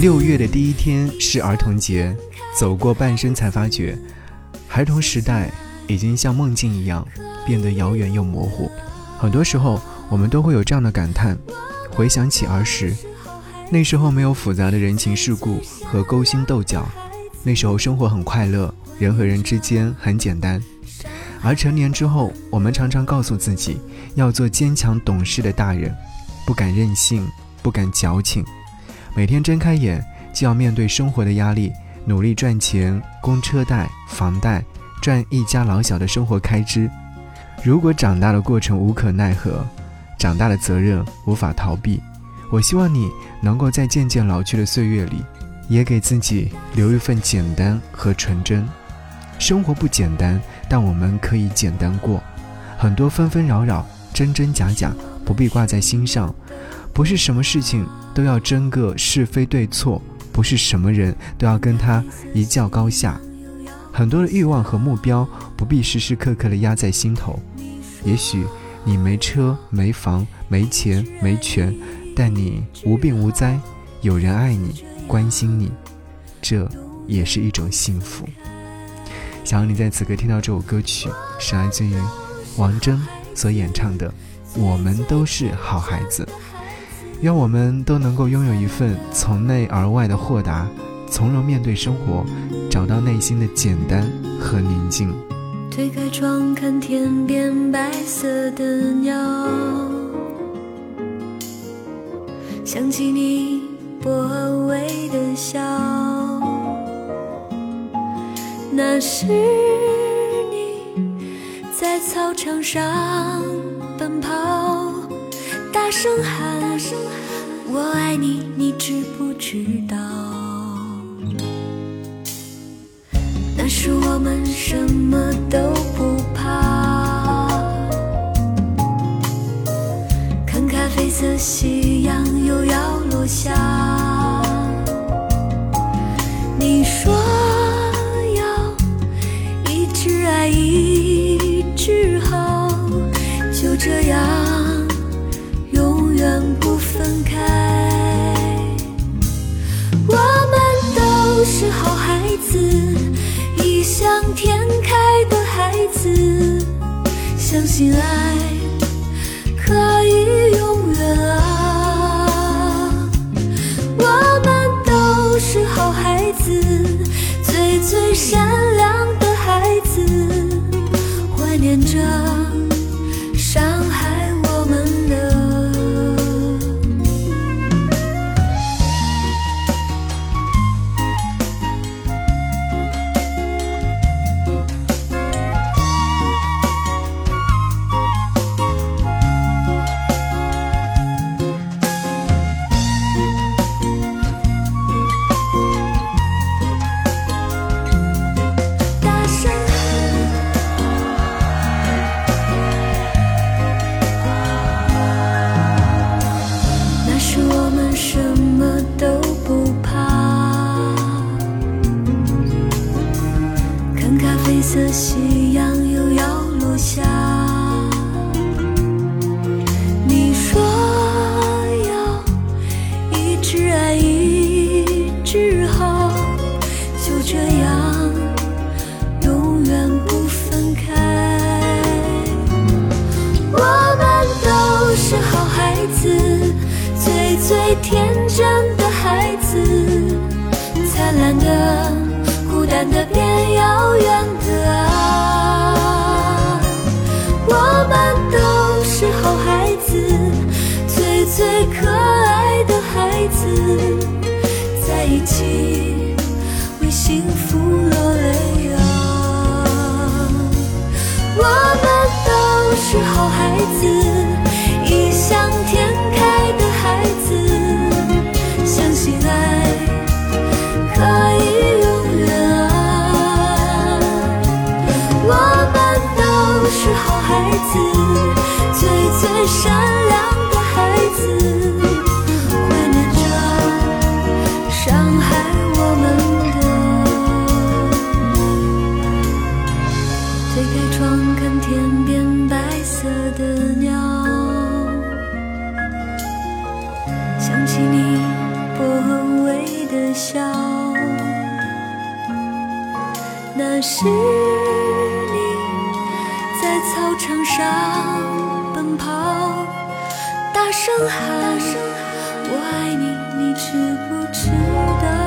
六月的第一天是儿童节，走过半生才发觉，孩童时代已经像梦境一样，变得遥远又模糊。很多时候，我们都会有这样的感叹：回想起儿时，那时候没有复杂的人情世故和勾心斗角，那时候生活很快乐，人和人之间很简单。而成年之后，我们常常告诉自己要做坚强懂事的大人，不敢任性，不敢矫情。每天睁开眼就要面对生活的压力，努力赚钱，供车贷、房贷，赚一家老小的生活开支。如果长大的过程无可奈何，长大的责任无法逃避，我希望你能够在渐渐老去的岁月里，也给自己留一份简单和纯真。生活不简单，但我们可以简单过。很多纷纷扰扰、真真假假，不必挂在心上。不是什么事情都要争个是非对错，不是什么人都要跟他一较高下。很多的欲望和目标，不必时时刻刻的压在心头。也许你没车、没房、没钱、没权，但你无病无灾，有人爱你、关心你，这也是一种幸福。想要你在此刻听到这首歌曲，是来自于王铮所演唱的《我们都是好孩子》。愿我们都能够拥有一份从内而外的豁达，从容面对生活，找到内心的简单和宁静。推开窗，看天边白色的鸟，想起你薄微的笑。那是你在操场上奔跑，大声喊“我爱你”，你知不知道？子，异想天开的孩子，相信爱可色夕阳又要落下，你说要一直爱一直好，就这样永远不分开。我们都是好孩子，最最甜起为幸福落泪啊！我们都是好孩子，异想天开的孩子，相信爱可以永远啊！我们都是好孩子，想起你薄荷味的笑那是你在操场上奔跑大声喊我爱你你知不知道？